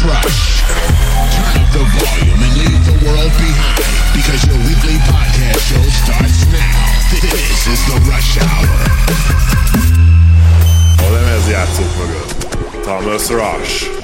Crush. Turn up the volume and leave the world behind because your weekly podcast show starts now. This is the Rush Hour. Játszott. Thomas Rush.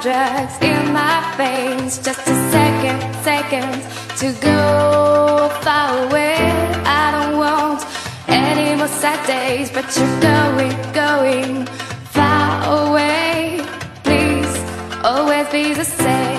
Drugs in my veins. Just a second, seconds to go far away. I don't want any more sad days, but you're going, going far away. Please always be the same.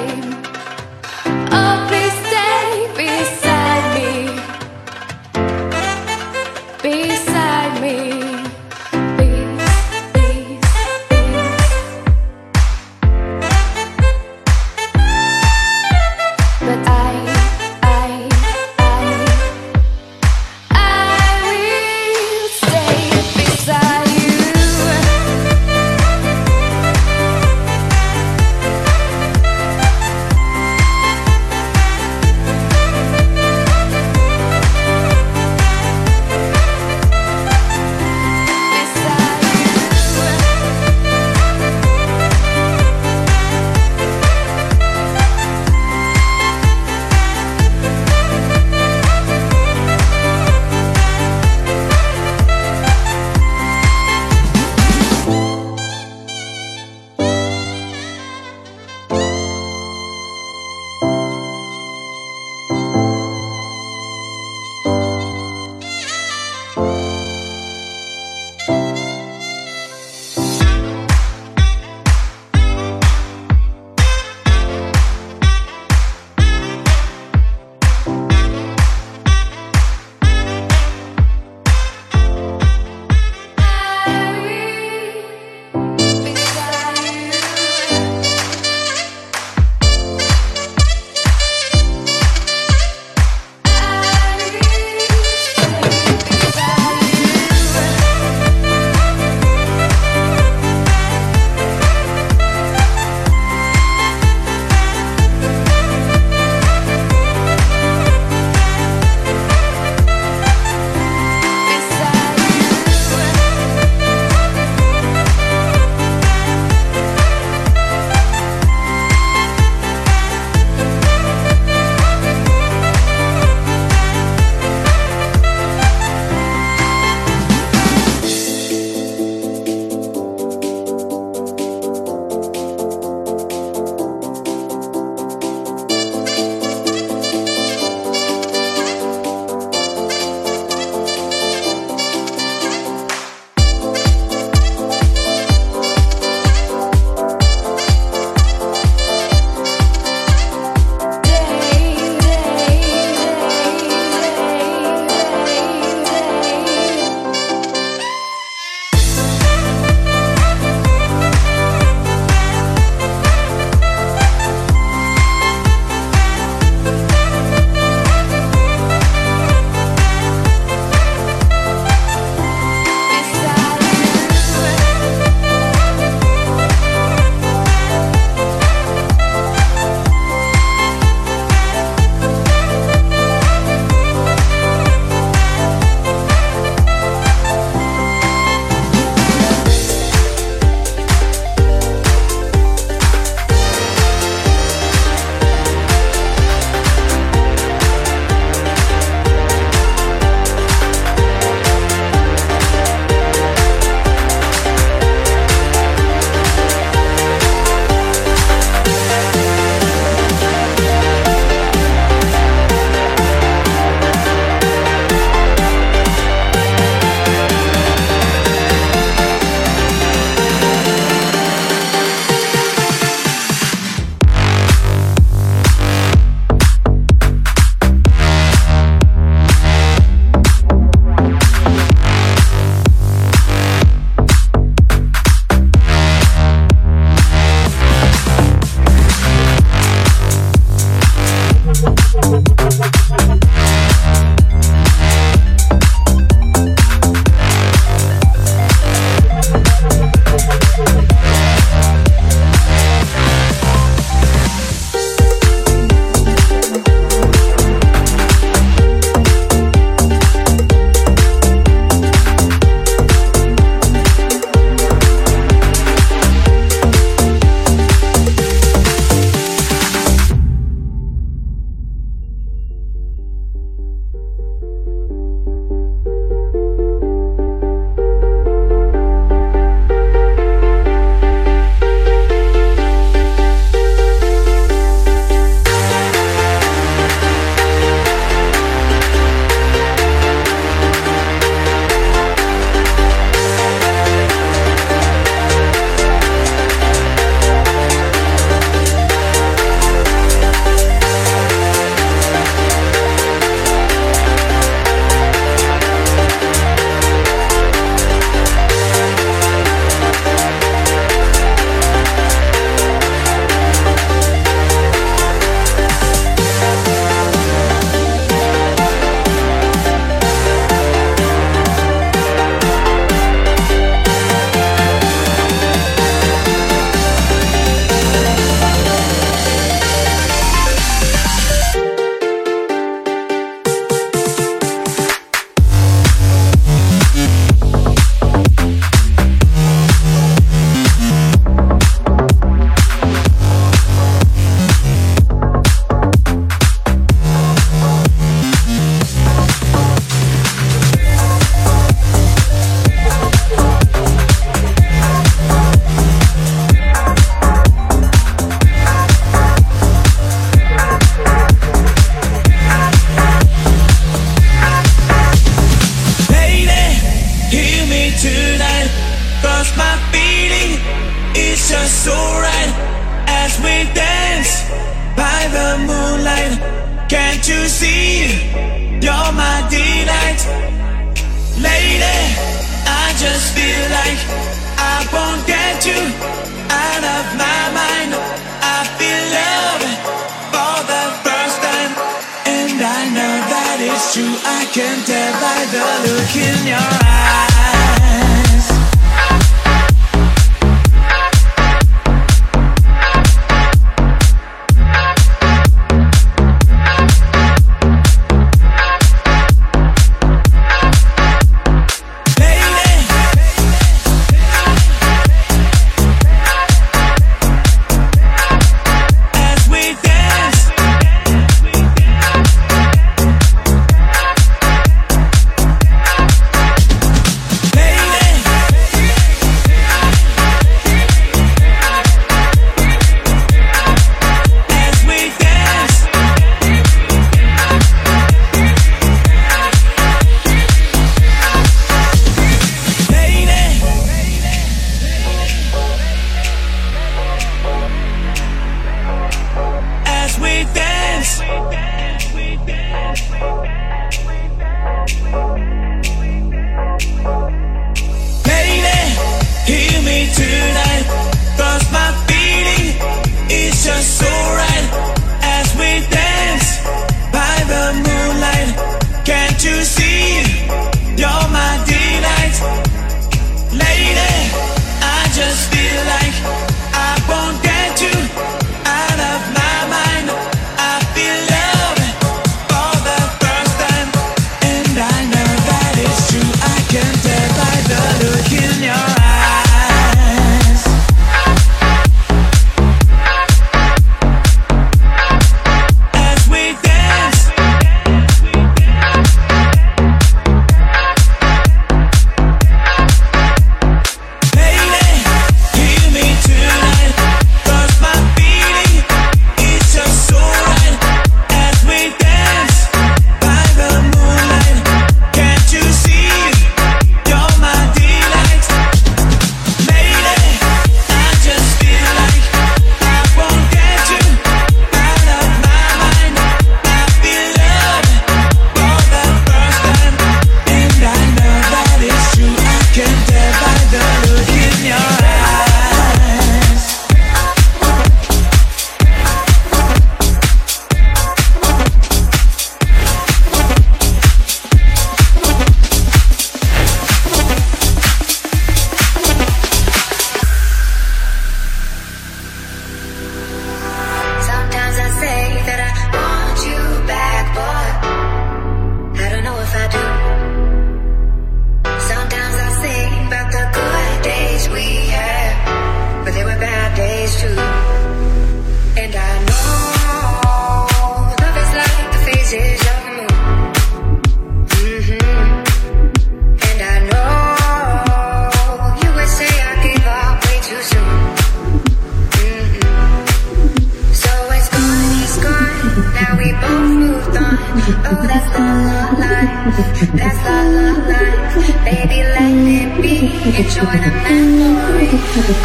That's all our life. Baby, let it be. Enjoy the memory.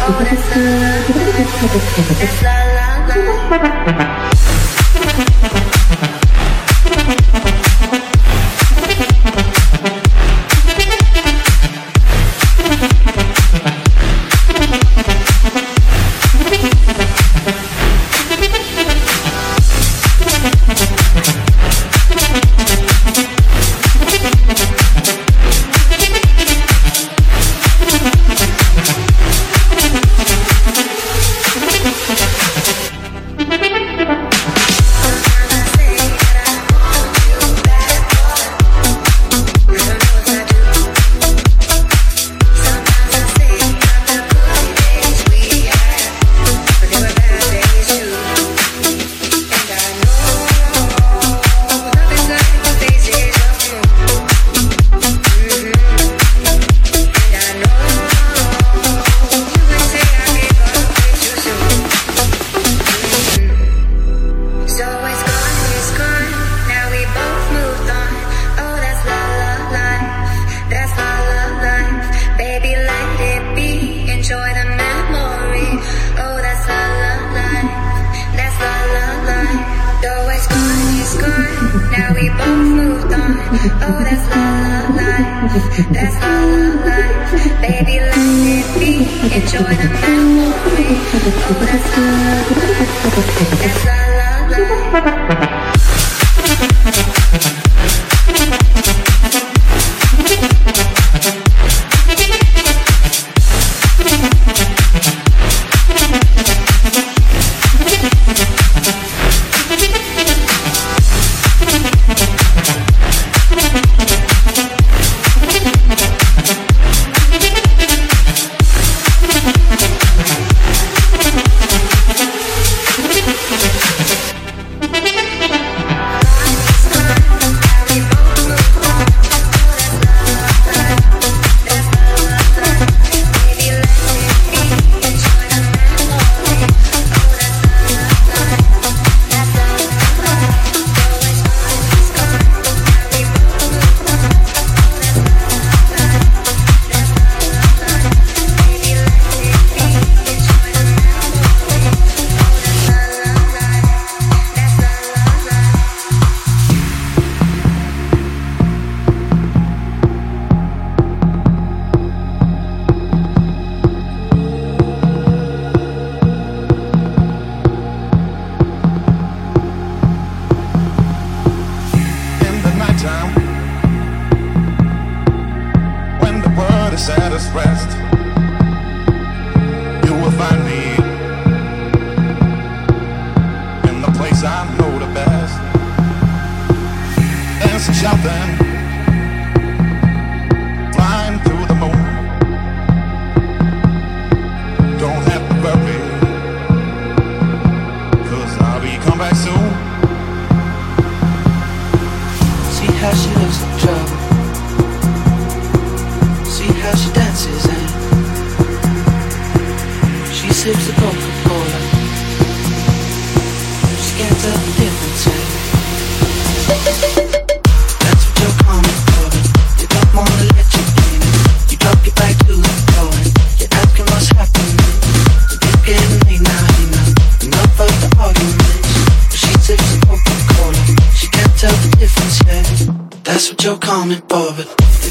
Oh, that's all our life. That's all our life. Oh, that's love life. That's love life. Baby, let it be. Enjoy the memory. Oh, that's love life. That's love life. come back soon? See how she looks in trouble. See how she dances and she sips a. coming for forward.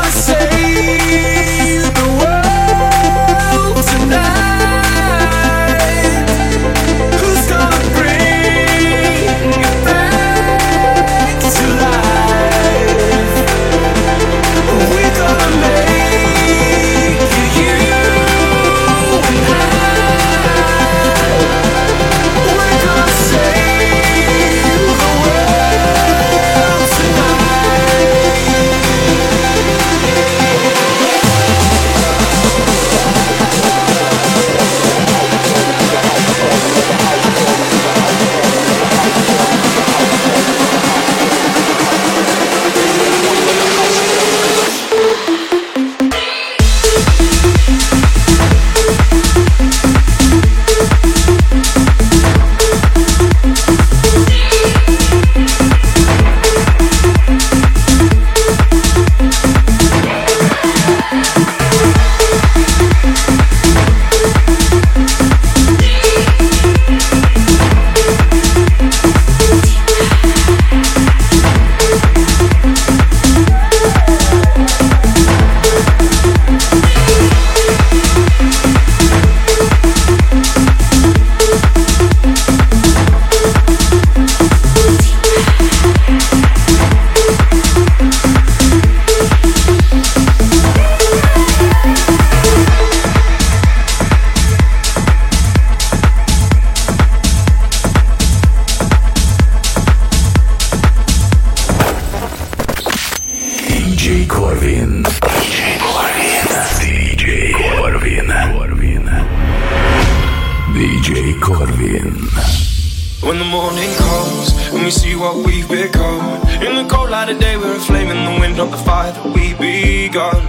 Who's the cold day we're a flame in the wind Not the fire that we begun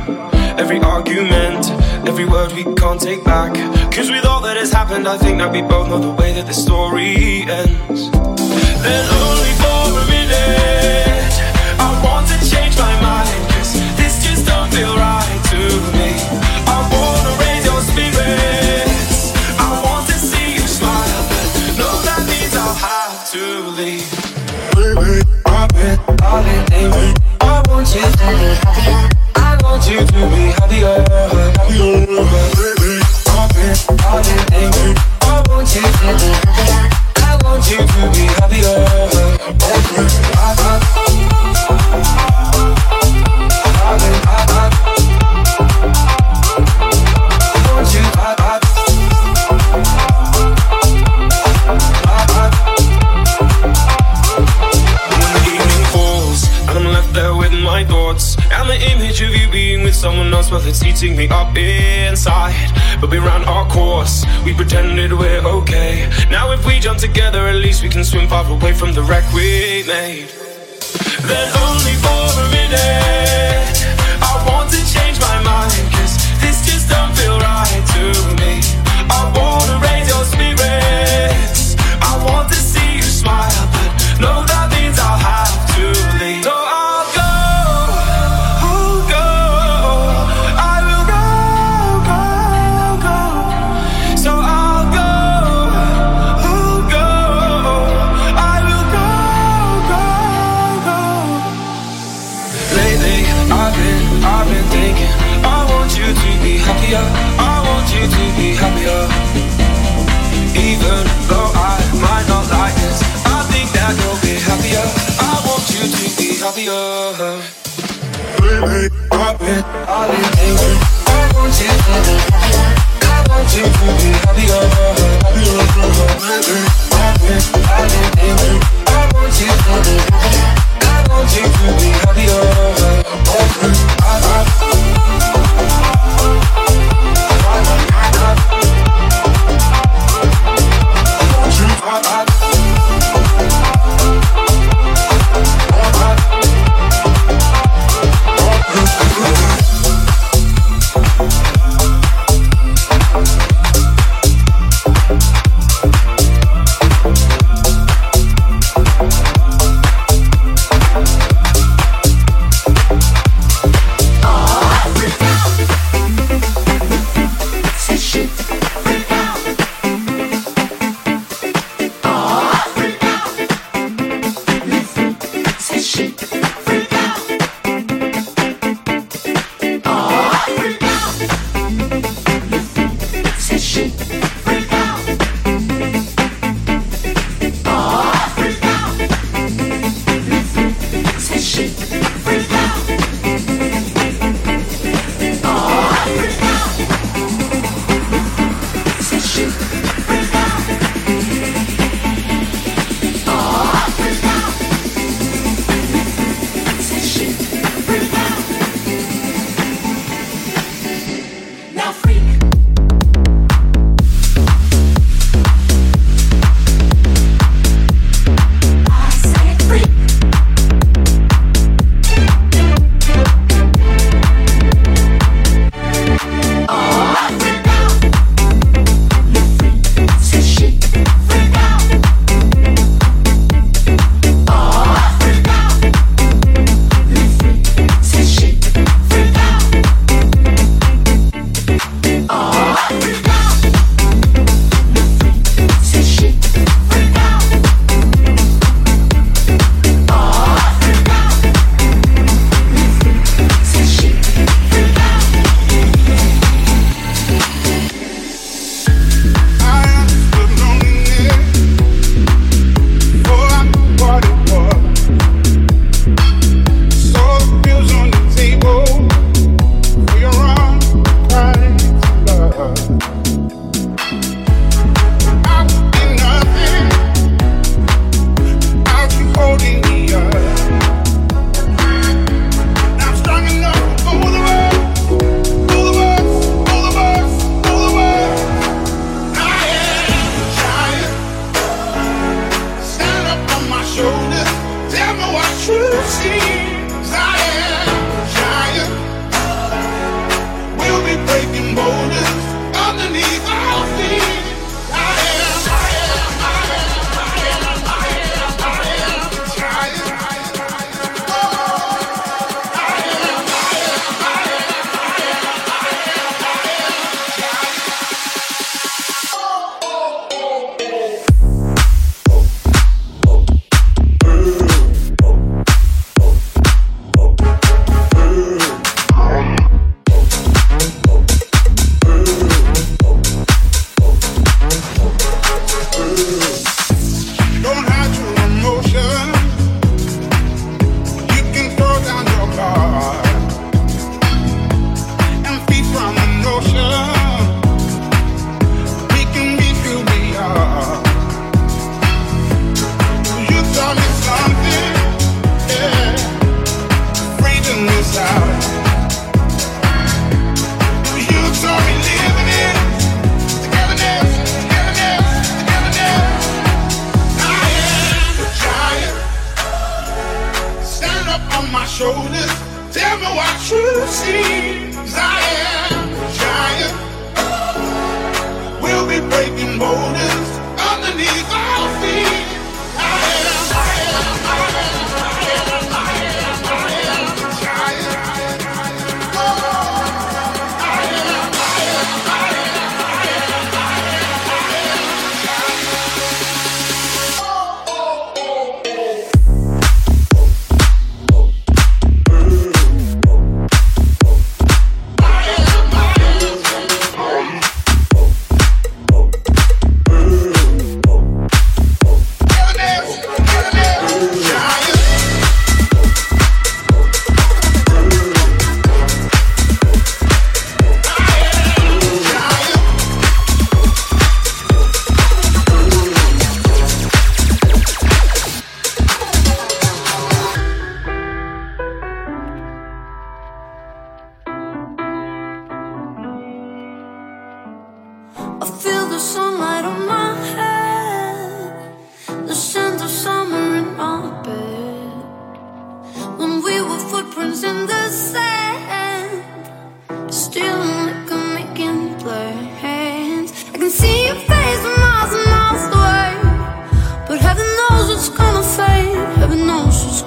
Every argument, every word we can't take back. Cause with all that has happened, I think that we both know the way that the story ends. Then only for a minute, I want to change my mind. Cause this just don't feel right I want you to be happier. I want you to be happier. I want you to be happier. I want you to be happier. Image of you being with someone else, well, it's eating me up inside. But we ran our course, we pretended we're okay. Now, if we jump together, at least we can swim far away from the wreck we made. Then only for a minute, I want to change my mind, cause this just don't feel right to me. I wanna raise your spirits, I want to see you smile, but no, that I want you to be happier. I want you to be happier. I want you to be. I want you to be.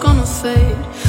Gonna fade.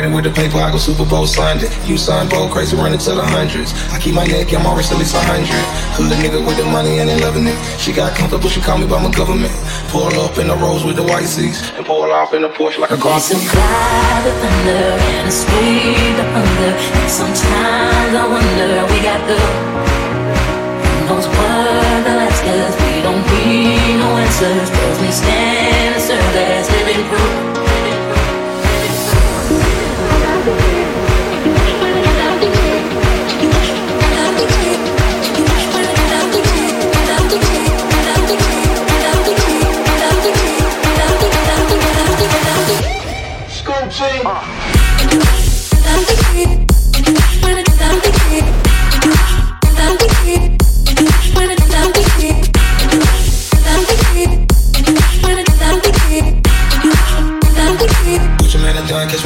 In London. Tom Brady with the paper, I go Super Bowl signed it. You signed bold, crazy running to the hundreds. I keep my neck my wrist at least a hundred. Hood nigga with the money and they loving it. She got comfortable, she call me by my government. Pull up in the Rolls with the white seats and pull off in the Porsche like a car. survive the thunder and escape the hunger. And sometimes I wonder we got the who knows what they'll ask. We don't need no answers, cause we stand and serve as living proof.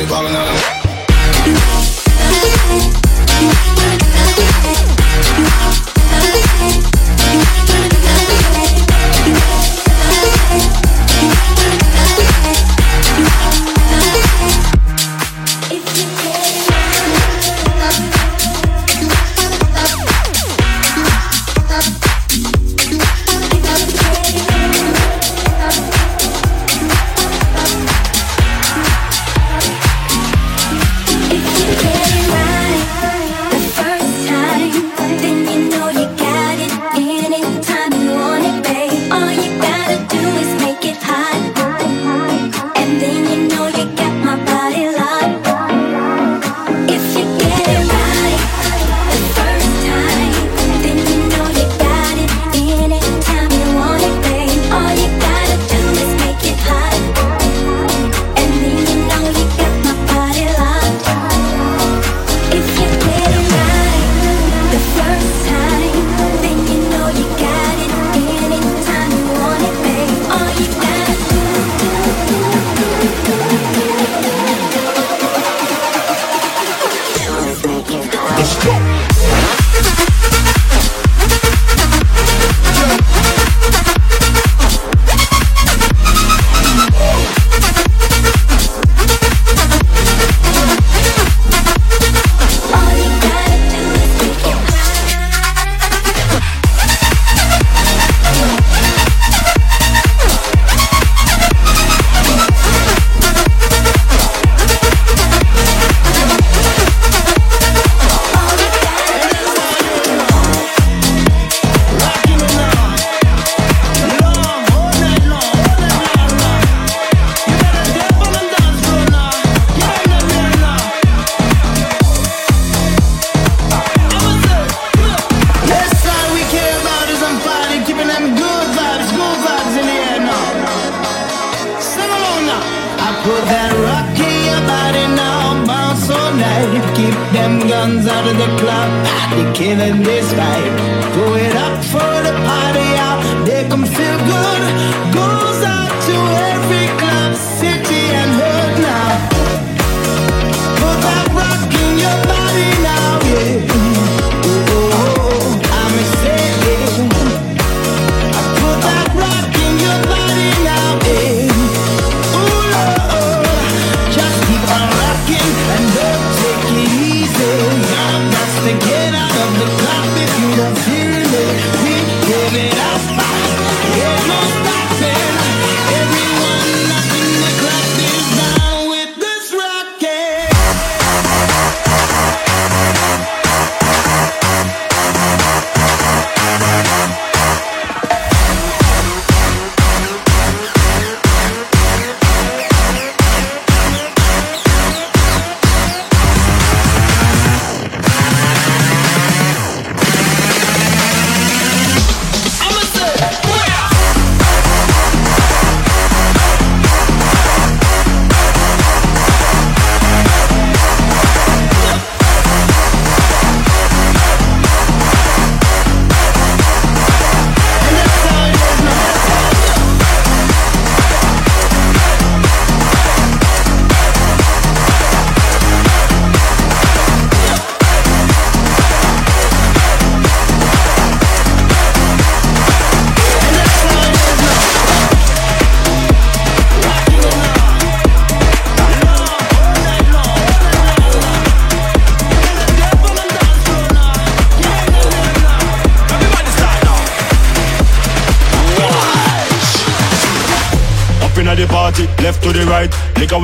ballin' out of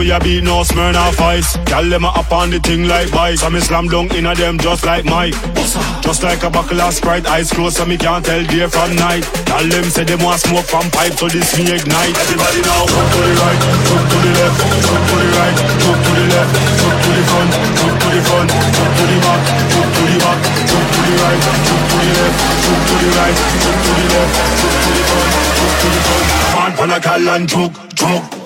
we a beat, no Smirnoff Ice. Gal them a up on the thing like. And me slam dunk inna them just like Mike. Just like a buckle of Sprite, eyes closed so me can't tell day from night. Gal them say them want smoke from pipe, so this me ignite. Everybody now, jump to the right, jump to the left, jump to the right, jump to the left, jump to the front, jump to the front, jump to the back, jump to the back, jump to the right, jump to the left, jump to the right, jump to the left, jump to the front, jump to the front. Man, pan a gal and choke, choke.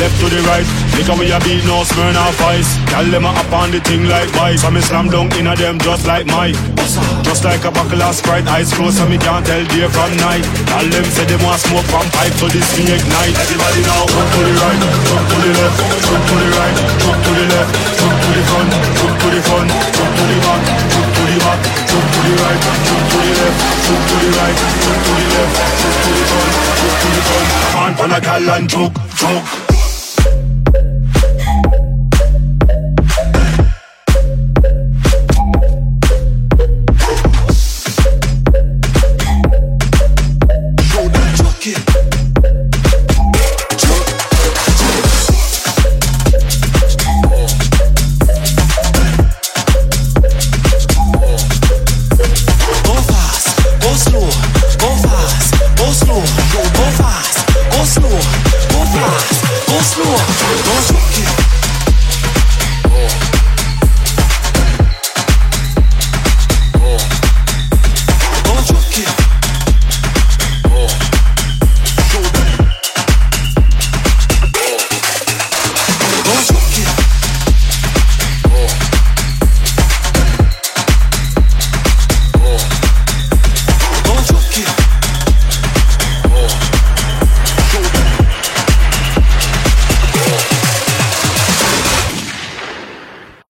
Left to the right. Liquor we a beat, no Smirnoff Ice. Gal them a up on the thing like vice. And me slam dunk inna them just like Mike. Just like a buckle of Sprite, eyes closed so me can't tell day from night. Gal them say they want smoke from pipe, so this me ignite. Everybody now, jump to the right, jump to the left, jump to the right, jump to the left, jump to the front, jump to the front, jump to the back, jump to the back, jump to the right, jump to the left, jump to the right, jump to the left, jump to the front, jump to the front. Man, pan a gal and choke, choke.